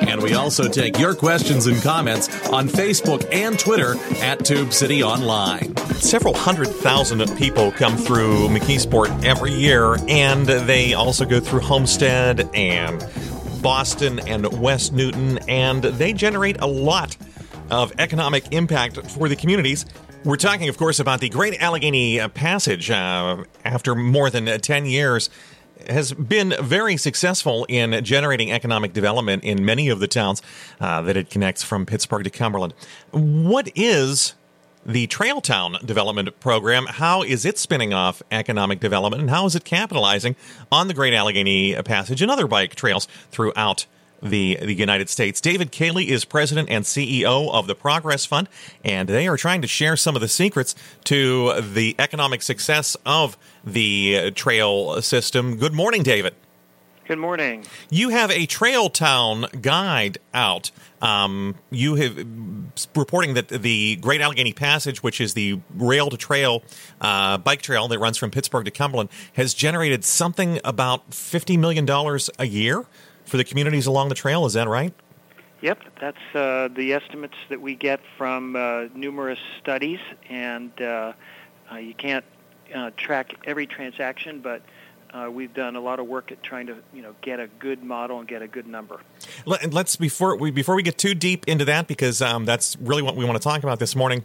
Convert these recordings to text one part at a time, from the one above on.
And we also take your questions and comments on Facebook and Twitter at Tube City Online. Several hundred thousand people come through McKeesport every year, and they also go through Homestead and Boston and West Newton, and they generate a lot of economic impact for the communities. We're talking, of course, about the Great Allegheny Passage. Uh, after more than 10 years, has been very successful in generating economic development in many of the towns uh, that it connects from Pittsburgh to Cumberland. What is the Trail Town Development Program? How is it spinning off economic development, and how is it capitalizing on the Great Allegheny Passage and other bike trails throughout? the, the United States. David Kahley is president and CEO of the Progress Fund, and they are trying to share some of the secrets to the economic success of the trail system. Good morning, David. Good morning. You have a Trail Town guide out. Um, you have reporting that the Great Allegheny Passage, which is the rail to trail uh, bike trail that runs from Pittsburgh to Cumberland, has generated something about fifty million dollars a year for the communities along the trail. Is that right? Yep, that's uh, the estimates that we get from uh, numerous studies, and uh, uh you can't uh, track every transaction, but uh, we've done a lot of work at trying to you know get a good model and get a good number. Let, us before we before we get too deep into that because um, that's really what we want to talk about this morning.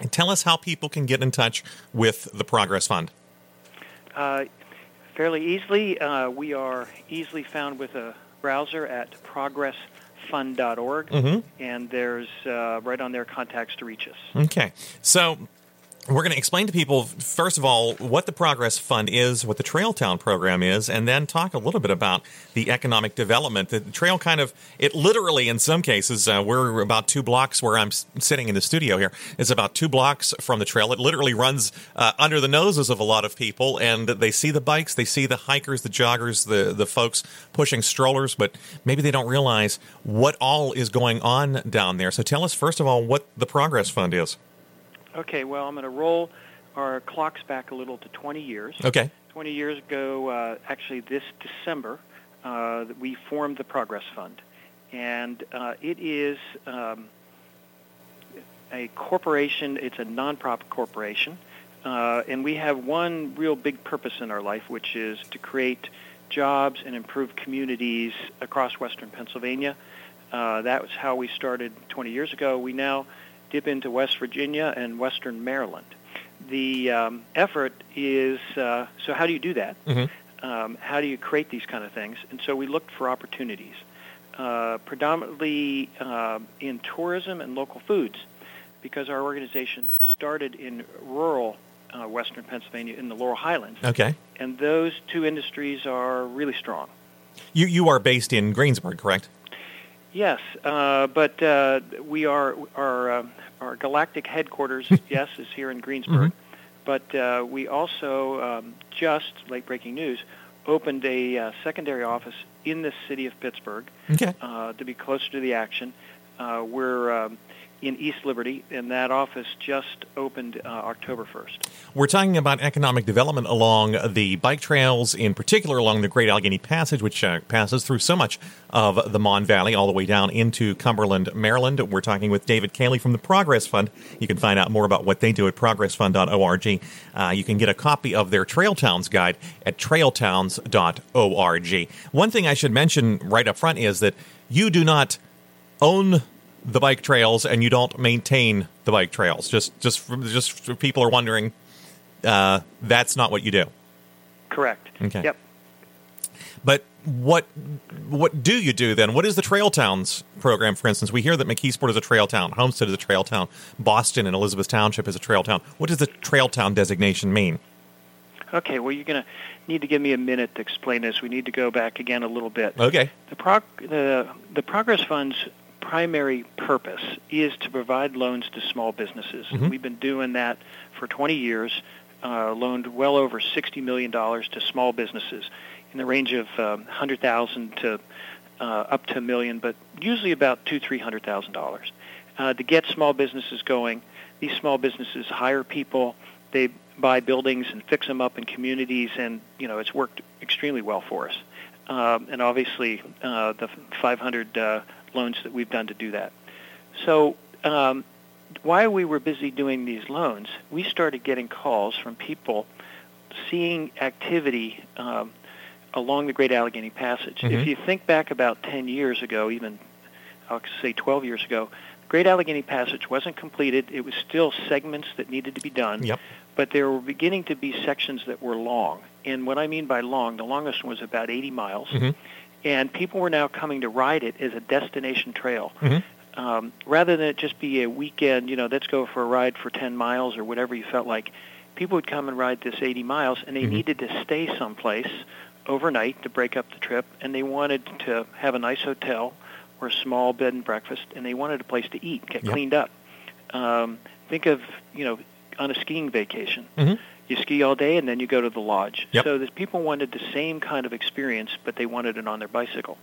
And tell us how people can get in touch with the Progress Fund. Uh, fairly easily, we are easily found with a browser at progressfund.org, mm-hmm. and there's uh, right on there contacts to reach us. Okay, so we're going to explain to people, first of all, what the Progress Fund is, what the Trail Town program is, and then talk a little bit about the economic development. The trail kind of, it literally, in some cases, uh, we're about two blocks where I'm sitting in the studio here. It's about two blocks from the trail. It literally runs uh, under the noses of a lot of people, and they see the bikes, they see the hikers, the joggers, the, the folks pushing strollers, but maybe they don't realize what all is going on down there. So tell us, first of all, what the Progress Fund is. Okay, well, I'm going to roll our clocks back a little to 20 years. Okay. 20 years ago, uh, actually this December, uh, we formed the Progress Fund. And uh, it is um, a corporation, it's a nonprofit corporation. Uh, and we have one real big purpose in our life, which is to create jobs and improve communities across western Pennsylvania. Uh, that was how we started 20 years ago. We now dip into West Virginia and Western Maryland. The um, effort is uh, so. How do you do that? Mm-hmm. Um, how do you create these kind of things? And so we looked for opportunities, uh, predominantly uh, in tourism and local foods, because our organization started in rural uh, Western Pennsylvania in the Laurel Highlands. Okay. And those two industries are really strong. You you are based in Greensburg, correct? Yes, uh, but uh, we are our uh, our galactic headquarters. yes, is here in Greensburg, mm-hmm. but uh, we also um, just late breaking news opened a uh, secondary office in the city of Pittsburgh okay. Uh, to be closer to the action. we're um, in East Liberty, and that office just opened uh, October 1st. We're talking about economic development along the bike trails, in particular along the Great Allegheny Passage, which uh, passes through so much of the Mon Valley all the way down into Cumberland, Maryland. We're talking with David Kahley from the Progress Fund. You can find out more about what they do at progressfund.org. Uh, you can get a copy of their Trail Towns guide at trailtowns.org. One thing I should mention right up front is that you do not own the bike trails and you don't maintain the bike trails. Just just for, just for people are wondering, uh, that's not what you do. Correct. Okay. Yep. But what what do you do then? What is the Trail Towns program? For instance, we hear that McKeesport is a trail town, Homestead is a trail town, Boston and Elizabeth Township is a trail town. What does the trail town designation mean? Okay, well, you're going to need to give me a minute to explain this. We need to go back again a little bit. Okay. The, prog- the, the Progress Fund's primary purpose is to provide loans to small businesses. Mhm. We've been doing that for 20 years, uh, loaned well over $60 million to small businesses in the range of um, 100,000 to uh, up to a million, but usually about two, three hundred thousand dollars uh, to get small businesses going. These small businesses hire people, they buy buildings and fix them up in communities, and you know it's worked extremely well for us. Um, and obviously, uh, the 500 uh, loans that we've done to do that. So um, while we were busy doing these loans, we started getting calls from people seeing activity um, along the Great Allegheny Passage. Mhm. If you think back about 10 years ago, even I'll say 12 years ago, the Great Allegheny Passage wasn't completed. It was still segments that needed to be done, Yep. but there were beginning to be sections that were long. And what I mean by long, the longest one was about 80 miles. Mhm. And people were now coming to ride it as a destination trail Mhm. um, rather than it just be a weekend, you know, let's go for a ride for 10 miles or whatever you felt like, people would come and ride this 80 miles and they Mhm. needed to stay someplace overnight to break up the trip and they wanted to have a nice hotel or a small bed and breakfast and they wanted a place to eat, get Yep. cleaned up. Um, think of, you know, on a skiing vacation. Mhm. You ski all day and then you go to the lodge. Yep. So that people wanted the same kind of experience, but they wanted it on their bicycle.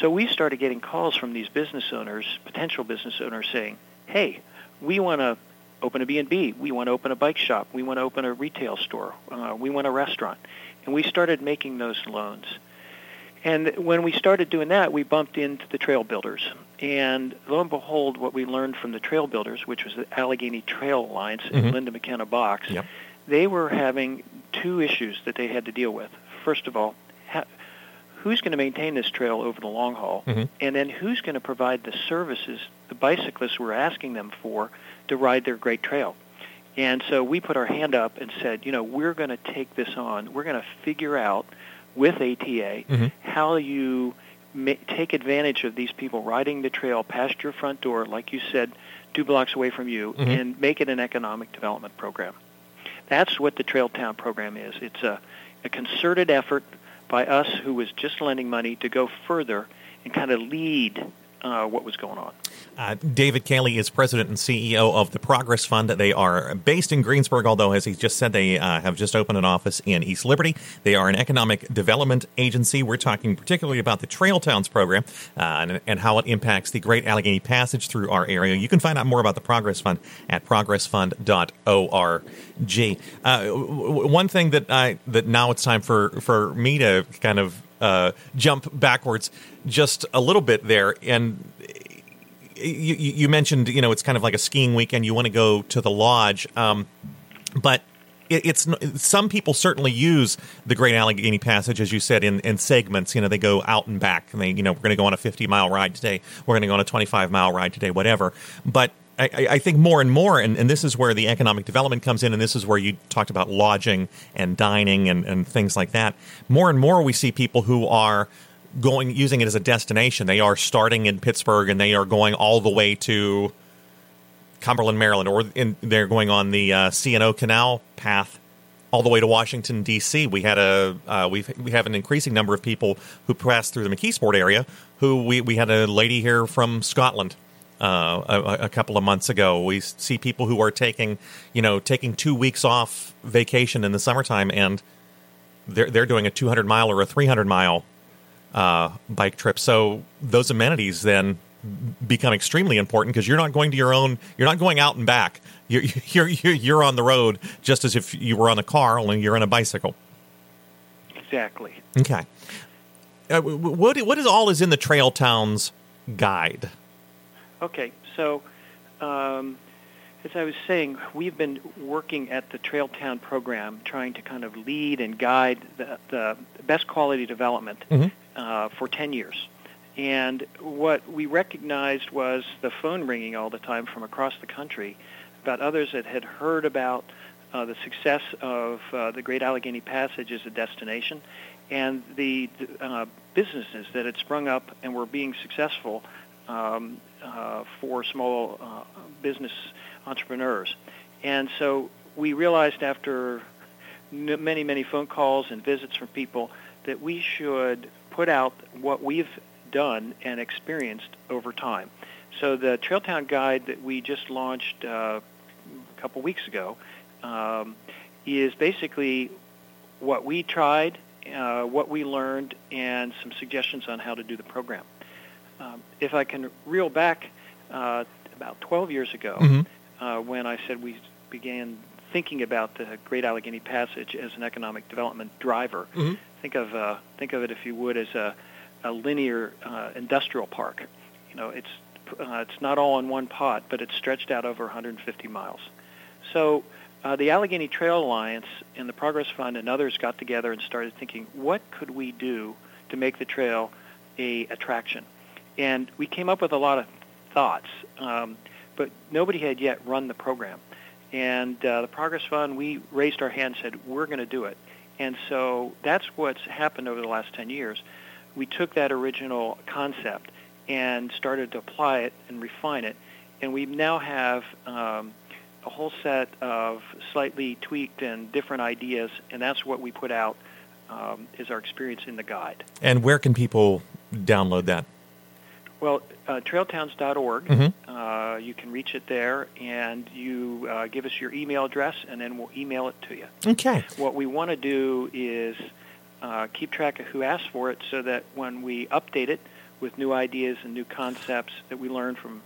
So we started getting calls from these business owners, potential business owners, saying, "Hey, we want to open a B&B. We want to open a bike shop. We want to open a retail store. Uh, we want a restaurant." And we started making those loans. And when we started doing that, we bumped into the trail builders. And lo and behold, what we learned from the trail builders, which was the Allegheny Trail Alliance Mhm. and Linda McKenna Boxx, Yep. They were having two issues that they had to deal with. First of all, ha- who's going to maintain this trail over the long haul? Mhm. And then who's going to provide the services the bicyclists were asking them for to ride their great trail? And so we put our hand up and said, you know, we're going to take this on. We're going to figure out with ATA Mhm. how you ma- take advantage of these people riding the trail past your front door, like you said, two blocks away from you, Mhm. and make it an economic development program. That's what the Trail Town program is. It's a, a concerted effort by us who was just lending money to go further and kind of lead uh, what was going on. Uh, David Kahley is president and CEO of the Progress Fund. They are based in Greensburg, although, as he just said, they uh, have just opened an office in East Liberty. They are an economic development agency. We're talking particularly about the Trail Towns program uh, and, and how it impacts the Great Allegheny Passage through our area. You can find out more about the Progress Fund at progressfund.org. Uh, one thing that I that now it's time for for me to kind of uh, jump backwards just a little bit there and you, you mentioned you know it's kind of like a skiing weekend. You want to go to the lodge, um, but it, it's some people certainly use the Great Allegheny Passage, as you said, in, in segments. You know, they go out and back, and they you know we're going to go on a 50 mile ride today. We're going to go on a 25 mile ride today, whatever. But I, I think more and more, and, and this is where the economic development comes in, and this is where you talked about lodging and dining and, and things like that. More and more, we see people who are going using it as a destination. They are starting in Pittsburgh and they are going all the way to Cumberland, Maryland, or in, they're going on the uh, C&O Canal path all the way to Washington D.C. We had a uh, we we have an increasing number of people who pass through the McKeesport area. Who we we had a lady here from Scotland. Uh, a, a couple of months ago, we see people who are taking, you know, taking two weeks off vacation in the summertime, and they're they're doing a 200 mile or a 300 mile uh, bike trip. So those amenities then become extremely important because you're not going to your own. You're not going out and back. You're you're you're, you're on the road just as if you were on a car, only you're on a bicycle. Exactly. Okay. Uh, what what is all is in the Trail Towns guide? Okay, so um, as I was saying, we've been working at the Trail Town program, trying to kind of lead and guide the, the best quality development Mhm. uh, for 10 years. And what we recognized was the phone ringing all the time from across the country about others that had heard about uh, the success of uh, the Great Allegheny Passage as a destination and the uh, businesses that had sprung up and were being successful um, uh, for small uh, business entrepreneurs. And so we realized after n- many, many phone calls and visits from people that we should put out what we've done and experienced over time. So the Trailtown Guide that we just launched uh, a couple weeks ago um, is basically what we tried, uh, what we learned, and some suggestions on how to do the program. Um, if I can reel back uh, about 12 years ago, Mm-hmm. uh, when I said we began thinking about the Great Allegheny Passage as an economic development driver, Mhm. think of uh, think of it if you would as a, a linear uh, industrial park. You know, it's uh, it's not all in one pot, but it's stretched out over 150 miles. So uh, the Allegheny Trail Alliance and the Progress Fund and others got together and started thinking, what could we do to make the trail a attraction? And we came up with a lot of thoughts, um, but nobody had yet run the program. And uh, the Progress Fund, we raised our hand and said, we're going to do it. And so that's what's happened over the last 10 years. We took that original concept and started to apply it and refine it. And we now have um, a whole set of slightly tweaked and different ideas, and that's what we put out um, is our experience in the guide. And where can people download that? Well, uh, trailtowns.org, Mhm. uh, you can reach it there, and you uh, give us your email address, and then we'll email it to you. Okay. What we want to do is uh, keep track of who asked for it so that when we update it with new ideas and new concepts that we learn from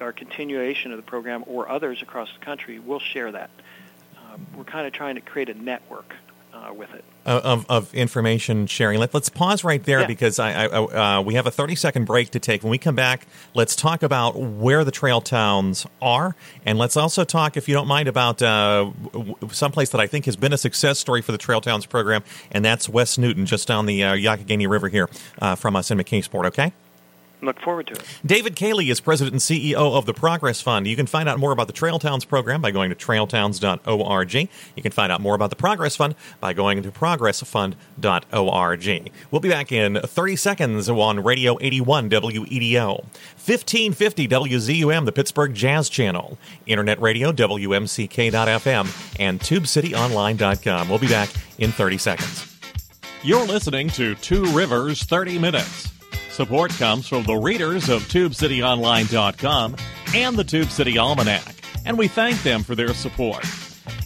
our continuation of the program or others across the country, we'll share that. Um, we're kind of trying to create a network uh, with it. Of, of information sharing. Let, let's pause right there Yeah. because I, I, uh, we have a 30 second break to take. When we come back, let's talk about where the trail towns are. And let's also talk, if you don't mind, about uh, someplace that I think has been a success story for the Trail Towns program, and that's West Newton, just down the uh, Youghiogheny River here uh, from us in McKeesport, okay? Look forward to it. David Kahley is president and CEO of the Progress Fund. You can find out more about the Trail Towns program by going to trailtowns.org. You can find out more about the Progress Fund by going to progressfund.org. We'll be back in 30 seconds on Radio 81 WEDO, 1550 WZUM, the Pittsburgh Jazz Channel, Internet Radio WMCK.FM, and TubeCityOnline.com. We'll be back in 30 seconds. You're listening to Two Rivers 30 Minutes. Support comes from the readers of TubeCityOnline.com and the Tube City Almanac, and we thank them for their support.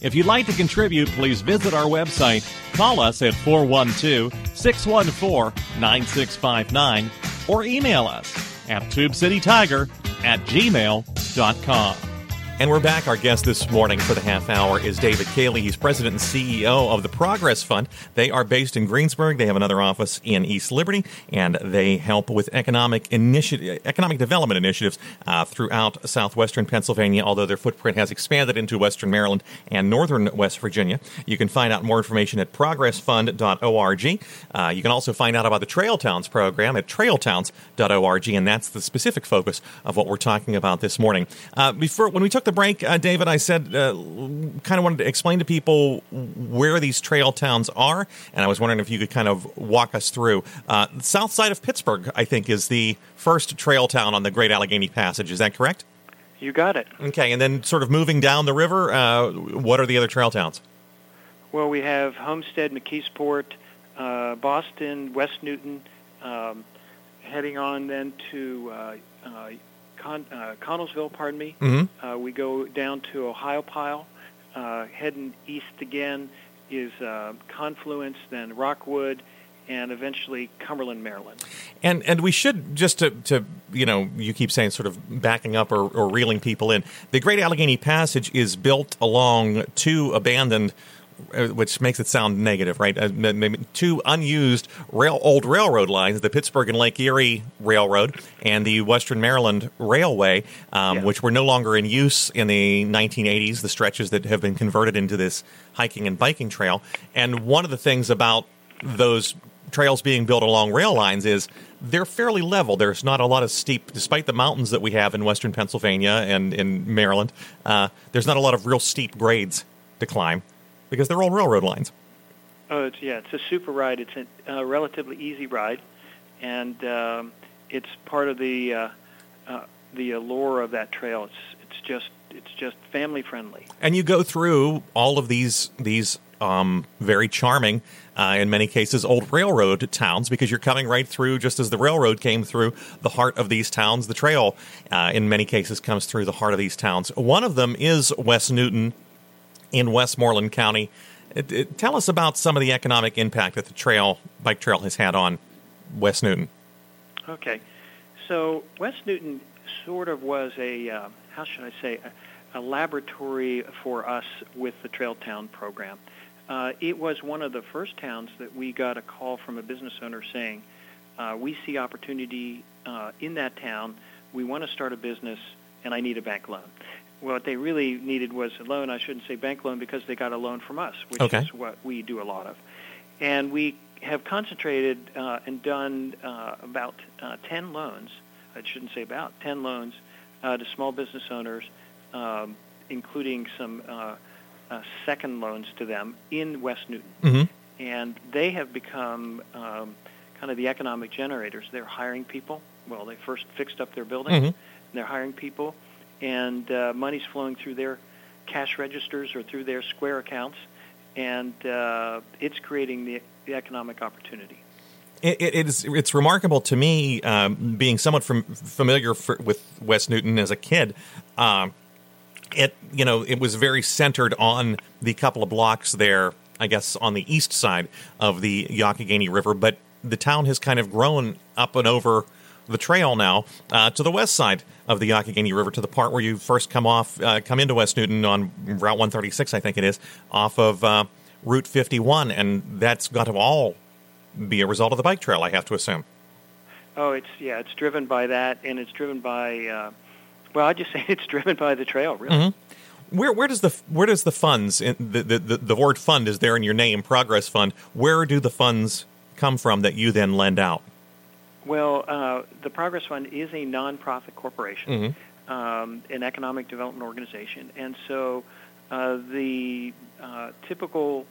If you'd like to contribute, please visit our website, call us at 412 614 9659, or email us at TubeCityTiger at gmail.com. And we're back. Our guest this morning for the half hour is David Kahley. He's president and CEO of the Progress Fund. They are based in Greensburg. They have another office in East Liberty, and they help with economic initiative, economic development initiatives uh, throughout southwestern Pennsylvania. Although their footprint has expanded into western Maryland and northern West Virginia, you can find out more information at progressfund.org. Uh, you can also find out about the Trail Towns program at trailtowns.org, and that's the specific focus of what we're talking about this morning. Uh, before when we took the break, uh, David, I said uh, kind of wanted to explain to people where these trail towns are, and I was wondering if you could kind of walk us through. Uh, south side of Pittsburgh, I think, is the first trail town on the Great Allegheny Passage. Is that correct? You got it. Okay, and then sort of moving down the river, uh, what are the other trail towns? Well, we have Homestead, McKeesport, uh, Boston, West Newton, um, heading on then to uh, uh, Con- uh, Connellsville, pardon me. Mm-hmm. Uh, we go down to Ohiopyle. Uh, heading east again is uh, Confluence, then Rockwood, and eventually Cumberland, Maryland. And and we should just to, to you know you keep saying sort of backing up or, or reeling people in. The Great Allegheny Passage is built along two abandoned, which makes it sound negative, right? Uh, two unused rail old railroad lines: the Pittsburgh and Lake Erie Railroad and the Western Maryland Railway, um, Yeah. which were no longer in use in the 1980s. The stretches that have been converted into this hiking and biking trail. And one of the things about those trails being built along rail lines is they're fairly level. There's not a lot of steep, despite the mountains that we have in western Pennsylvania and in Maryland. Uh, there's not a lot of real steep grades to climb because they're all railroad lines. Oh, it's, yeah, it's a super ride. It's a, a relatively easy ride, and um, it's part of the uh, uh, the allure of that trail. It's it's just it's just family friendly. And you go through all of these these um, very charming. Uh, in many cases, old railroad towns because you're coming right through just as the railroad came through the heart of these towns. The trail, uh, in many cases, comes through the heart of these towns. One of them is West Newton in Westmoreland County. It, it, tell us about some of the economic impact that the trail, bike trail, has had on West Newton. Okay, so West Newton sort of was a uh, how should I say a, a, laboratory for us with the Trail Town program. Uh, it was one of the first towns that we got a call from a business owner saying, uh, "We see opportunity uh, in that town. We want to start a business, and I need a bank loan." What they really needed was a loan. I shouldn't say bank loan because they got a loan from us, which okay. is what we do a lot of. And we have concentrated uh, and done uh, about uh, 10 loans, I shouldn't say about, 10 loans uh, to small business owners, um, including some uh, uh, second loans to them in West Newton. Mm-hmm. And they have become um, kind of the economic generators. They're hiring people. Well, they first fixed up their building. Mm-hmm. they're hiring people and uh, money's flowing through their cash registers or through their Square accounts, and uh, it's creating the, the economic opportunity. It, it is. It's remarkable to me, um, being somewhat from, familiar for, with West Newton as a kid. Um, it you know it was very centered on the couple of blocks there, I guess, on the east side of the Youghiogheny River, but the town has kind of grown up and over the trail now uh, to the west side of the Youghiogheny River to the part where you first come off, uh, come into West Newton on Route 136, I think it is, off of uh, Route 51, and that's got to all be a result of the bike trail, I have to assume. Oh, it's yeah, it's driven by that, and it's driven by, uh, well, I just say it's driven by the trail, really. Mm-hmm. Where where does the where does the funds the, the the the word fund is there in your name, Progress Fund? Where do the funds come from that you then lend out? Well, uh, the Progress Fund is a nonprofit corporation, mm-hmm. um, an economic development organization, and so uh, the uh, typical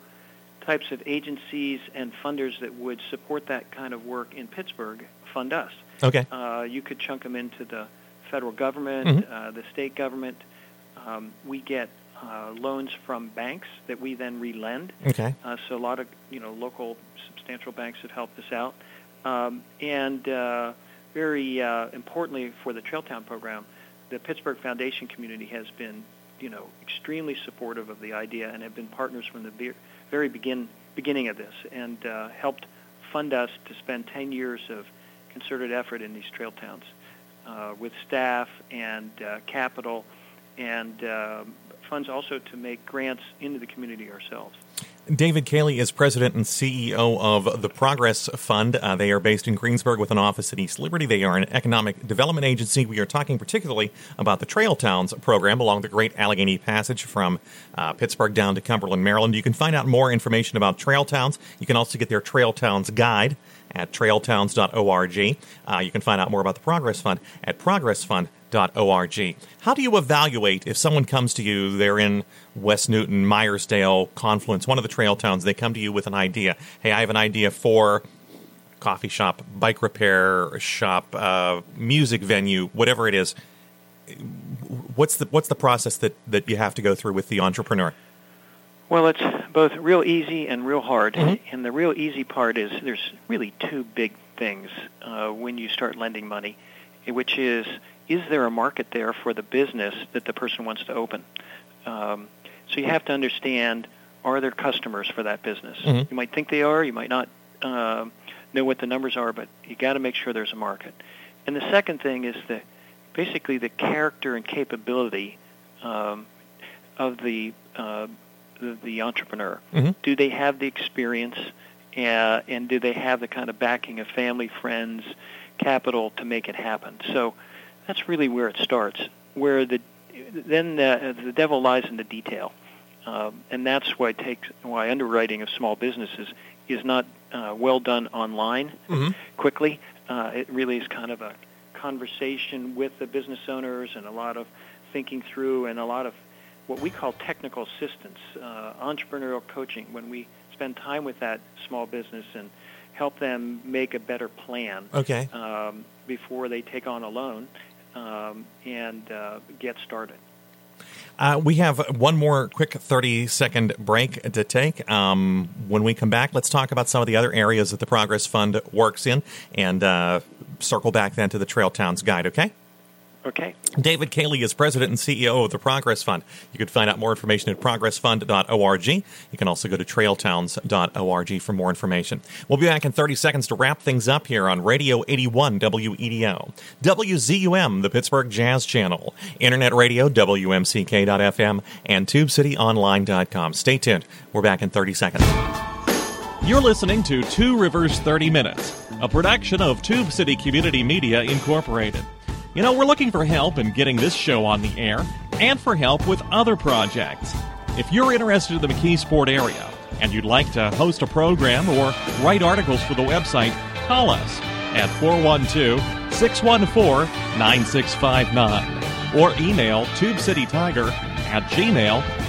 types of agencies and funders that would support that kind of work in Pittsburgh fund us. Okay. Uh, you could chunk them into the federal government, mm-hmm. Uh, the state government. Um, we get uh, loans from banks that we then relend. Okay. so a lot of you know local substantial banks have helped us out. Um, and uh, very uh, importantly for the Trailtown program, the Pittsburgh Foundation community has been, you know, extremely supportive of the idea and have been partners from the very begin, beginning of this and uh, helped fund us to spend 10 years of concerted effort in these trail towns uh, with staff and uh, capital and um, funds also to make grants into the community ourselves. David Kahley is president and CEO of the Progress Fund. Uh, they are based in Greensburg with an office in East Liberty. They are an economic development agency. We are talking particularly about the Trail Towns program along the Great Allegheny Passage from uh, Pittsburgh down to Cumberland, Maryland. You can find out more information about Trail Towns. You can also get their Trail Towns guide at trailtowns.org. Uh, you can find out more about the Progress Fund at progressfund.org org. How do you evaluate if someone comes to you, they're in West Newton, Meyersdale, Confluence, one of the trail towns, they come to you with an idea. Hey, I have an idea for coffee shop, bike repair shop, uh, music venue, whatever it is. What's the what's the process that, that you have to go through with the entrepreneur? Well, it's both real easy and real hard. Mm-hmm. And the real easy part is there's really two big things uh, when you start lending money, which is is there a market there for the business that the person wants to open? Um, so you have to understand, are there customers for that business? Mm-hmm. You might think they are, you might not uh, know what the numbers are, but you got to make sure there's a market. And the second thing is the basically the character and capability um, of the, uh, the, the entrepreneur. Mm-hmm. Do they have the experience, uh, and do they have the kind of backing of family, friends, capital to make it happen? So that's really where it starts. Where the then the, the devil lies in the detail, um, and that's why takes why underwriting of small businesses is not uh, well done online mm-hmm. quickly. Uh, it really is kind of a conversation with the business owners and a lot of thinking through and a lot of what we call technical assistance, uh, entrepreneurial coaching. When we spend time with that small business and help them make a better plan okay. um, before they take on a loan um, and uh, get started. Uh, we have one more quick 30 second break to take. Um, when we come back, let's talk about some of the other areas that the Progress Fund works in and uh, circle back then to the Trail Towns Guide, okay? Okay. David Kahley is president and CEO of the Progress Fund. You can find out more information at progressfund.org. You can also go to trailtowns.org for more information. We'll be back in 30 seconds to wrap things up here on Radio 81 WEDO, WZUM, the Pittsburgh Jazz Channel, Internet Radio, WMCK.FM, and TubeCityOnline.com. Stay tuned. We're back in 30 seconds. You're listening to Two Rivers 30 Minutes, a production of Tube City Community Media Incorporated. You know, we're looking for help in getting this show on the air and for help with other projects. If you're interested in the McKeesport area and you'd like to host a program or write articles for the website, call us at 412 614 9659 or email tubecitytiger at gmail.com.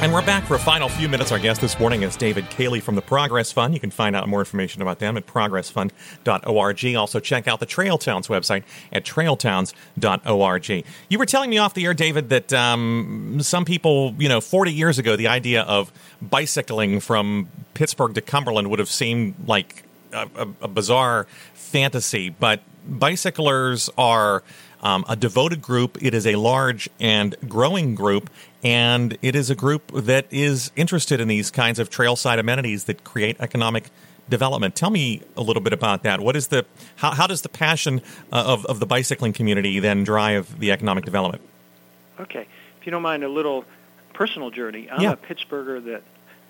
And we're back for a final few minutes. Our guest this morning is David Kahley from the Progress Fund. You can find out more information about them at progressfund.org. Also, check out the Trail Towns website at trailtowns.org. You were telling me off the air, David, that um, some people, you know, 40 years ago, the idea of bicycling from Pittsburgh to Cumberland would have seemed like a, a, a bizarre fantasy, but bicyclers are um, a devoted group. It is a large and growing group, and it is a group that is interested in these kinds of trailside amenities that create economic development. Tell me a little bit about that. What is the how, how does the passion uh, of of the bicycling community then drive the economic development? Okay, if you don't mind a little personal journey, I'm Yeah. a Pittsburgher that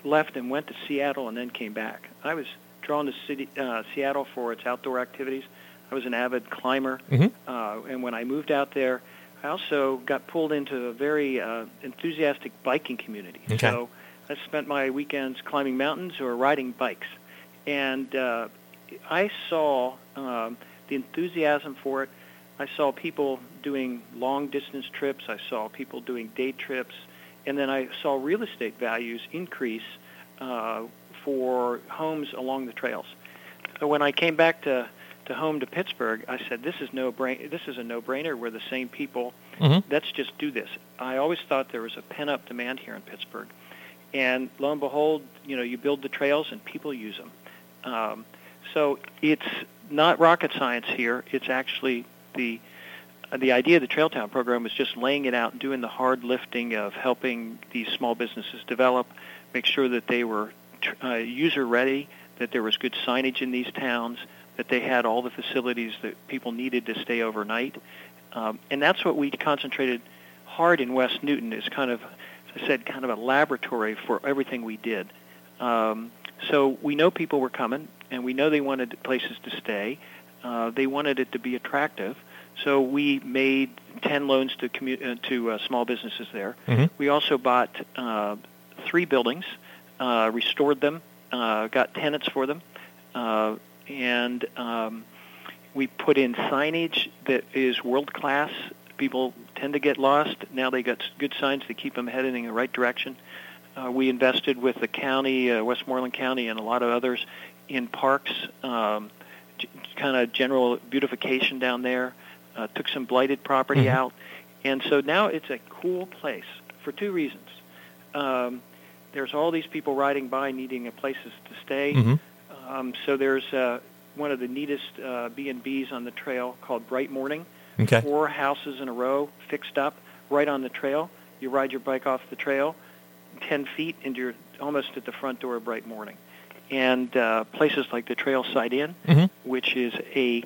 left and went to Seattle and then came back. I was drawn to city, uh, Seattle for its outdoor activities. I was an avid climber, Mhm. uh, and when I moved out there, I also got pulled into a very uh, enthusiastic biking community. Okay. So I spent my weekends climbing mountains or riding bikes, and uh, I saw um, the enthusiasm for it. I saw people doing long distance trips. I saw people doing day trips, and then I saw real estate values increase uh, for homes along the trails. So when I came back to to home to Pittsburgh, I said, "This is no brain. This is a no-brainer. We're the same people. Mhm. Let's just do this." I always thought there was a pent-up demand here in Pittsburgh, and lo and behold, you know, you build the trails and people use them. Um, so it's not rocket science here. It's actually the the idea of the Trail Town program is just laying it out and doing the hard lifting of helping these small businesses develop, make sure that they were uh, user ready, that there was good signage in these towns, that they had all the facilities that people needed to stay overnight, um, and that's what we concentrated hard in West Newton. Is kind of, as I said, kind of a laboratory for everything we did. Um, so we know people were coming, and we know they wanted places to stay. Uh, they wanted it to be attractive. So we made 10 loans to commu- uh, to uh, small businesses there. Mhm. We also bought uh, three buildings, uh, restored them, uh, got tenants for them, uh, and um, we put in signage that is world class. People tend to get lost. Now they got good signs to keep them heading in the right direction. Uh, we invested with the county, uh, Westmoreland County, and a lot of others in parks, um, g- kind of general beautification down there. Uh, took some blighted property Mhm. out, and so now it's a cool place for two reasons. Um, there's all these people riding by needing a places to stay. Mhm. Um, so there's uh, one of the neatest uh, B&Bs on the trail called Bright Morning. Okay. Four houses in a row fixed up right on the trail. You ride your bike off the trail 10 feet and you're almost at the front door of Bright Morning. And uh, places like the Trailside Inn, Mhm. which is a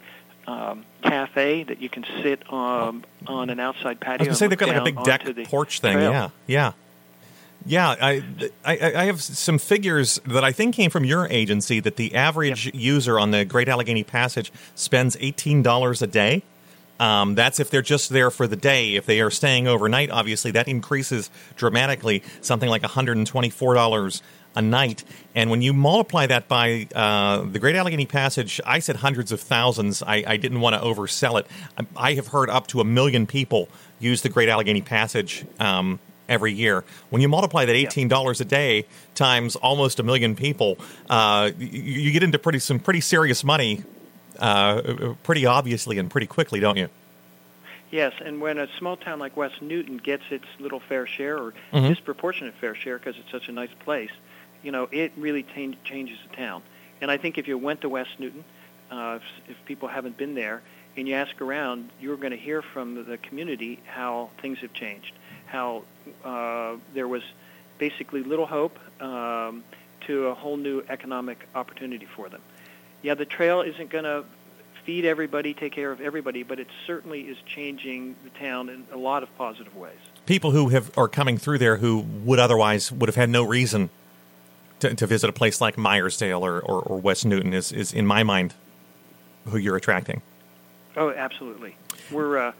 um, cafe that you can sit um, on an outside patio. I was say they've got like a big deck the porch thing. trail. Yeah, yeah, yeah. I, I I have some figures that I think came from your agency that the average user on the Great Allegheny Passage spends eighteen dollars a day. Um, that's if they're just there for the day. If they are staying overnight, obviously that increases dramatically, something like one hundred and twenty-four dollars a night. And when you multiply that by uh, the Great Allegheny Passage, I said hundreds of thousands. I, I didn't want to oversell it. I, I have heard up to a million people use the Great Allegheny Passage um, every year. When you multiply that eighteen dollars a day times almost a million people, uh, you, you get into pretty some pretty serious money, uh, pretty obviously and pretty quickly, don't you? Yes, and when a small town like West Newton gets its little fair share or Mhm. disproportionate fair share because it's such a nice place, you know, it really ta- changes the town. And I think if you went to West Newton, uh, if, if people haven't been there, and you ask around, you're going to hear from the community how things have changed, how uh, there was basically little hope um, to a whole new economic opportunity for them. Yeah, the trail isn't going to feed everybody, take care of everybody, but it certainly is changing the town in a lot of positive ways. People who have are coming through there who would otherwise would have had no reason to, to visit a place like Meyersdale or, or, or West Newton is, is in my mind who you're attracting. Oh, absolutely. We're uh,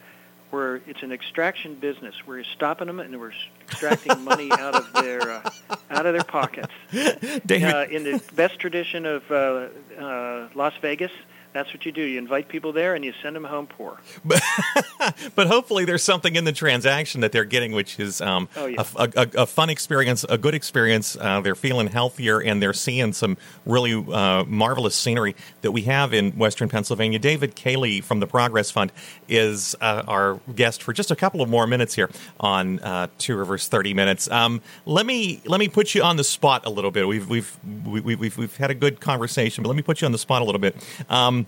we're it's an extraction business. We're stopping them and we're extracting money out of their uh, out of their pockets. David, Uh, in the best tradition of uh, uh, Las Vegas, that's what you do. You invite people there and you send them home poor. but hopefully there's something in the transaction that they're getting, which is um, Oh, yeah. a, a- a fun experience, a good experience. Uh, they're feeling healthier and they're seeing some really uh, marvelous scenery that we have in Western Pennsylvania. David Kahley from the Progress Fund is uh, our guest for just a couple of more minutes here on uh, Two Rivers 30 Minutes. Um, let me let me put you on the spot a little bit. We've we've we, we- we've we've had a good conversation, but let me put you on the spot a little bit. Um,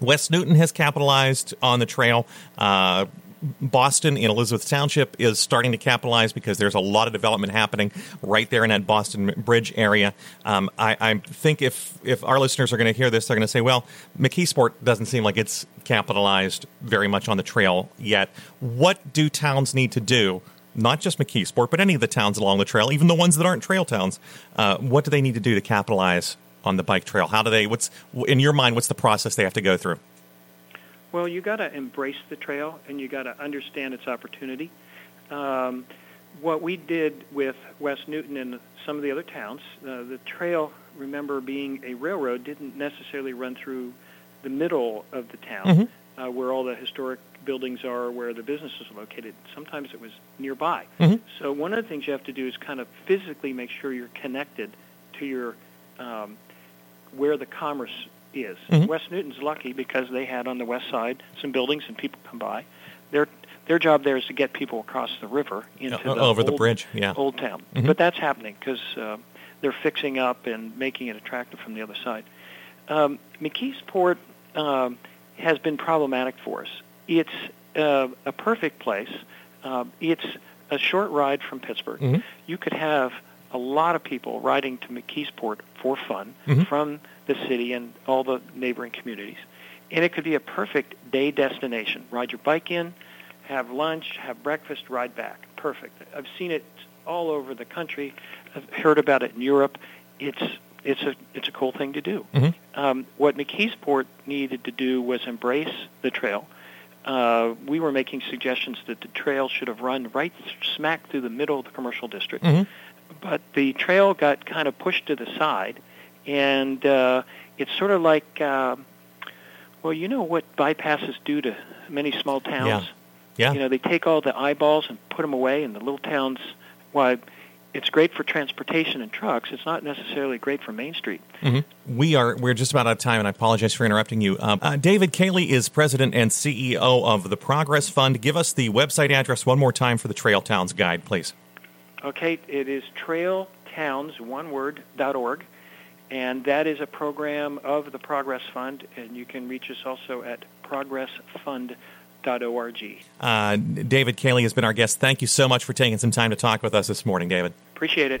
West Newton has capitalized on the trail. Uh, Boston in Elizabeth Township is starting to capitalize because there's a lot of development happening right there in that Boston Bridge area. Um, I, I think if if our listeners are going to hear this, they're going to say, "Well, McKeesport doesn't seem like it's capitalized very much on the trail yet." What do towns need to do? Not just McKeesport, but any of the towns along the trail, even the ones that aren't trail towns. Uh, what do they need to do to capitalize on the bike trail? How do they? What's in your mind? What's the process they have to go through? Well, you got to embrace the trail and you got to understand its opportunity. Um, what we did with West Newton and some of the other towns, uh, the trail, remember being a railroad, didn't necessarily run through the middle of the town uh, where all the historic buildings are, where the businesses are located. Sometimes it was nearby. Mhm. So one of the things you have to do is kind of physically make sure you're connected to your um, where the commerce is. Mhm. West Newton's lucky because they had on the west side some buildings and people come by. Their their job there is to get people across the river into O- the over the bridge, yeah. old town. Mhm. But that's happening because uh, they're fixing up and making it attractive from the other side. Um, McKeesport um, has been problematic for us. It's uh, a perfect place. Um, it's a short ride from Pittsburgh. Mhm. You could have a lot of people riding to McKeesport for fun Mhm. from the city and all the neighboring communities. And it could be a perfect day destination. Ride your bike in, have lunch, have breakfast, ride back. Perfect. I've seen it all over the country. I've heard about it in Europe. It's it's a it's a cool thing to do. Mhm. Um, what McKeesport needed to do was embrace the trail. Uh, we were making suggestions that the trail should have run right smack through the middle of the commercial district, Mhm. But the trail got kind of pushed to the side, and uh, it's sort of like, uh, well, you know what bypasses do to many small towns. Yeah. yeah. You know, they take all the eyeballs and put them away, and the little towns. Why, it's great for transportation and trucks. It's not necessarily great for Main Street. Mhm. We are we're just about out of time, and I apologize for interrupting you. Um, uh, David Kahley is president and CEO of the Progress Fund. Give us the website address one more time for the Trail Towns Guide, please. Okay, it is trailtowns, one word, dot org, and that is a program of the Progress Fund, and you can reach us also at progressfund.org. Uh, David Kahley has been our guest. Thank you so much for taking some time to talk with us this morning, David. Appreciate it.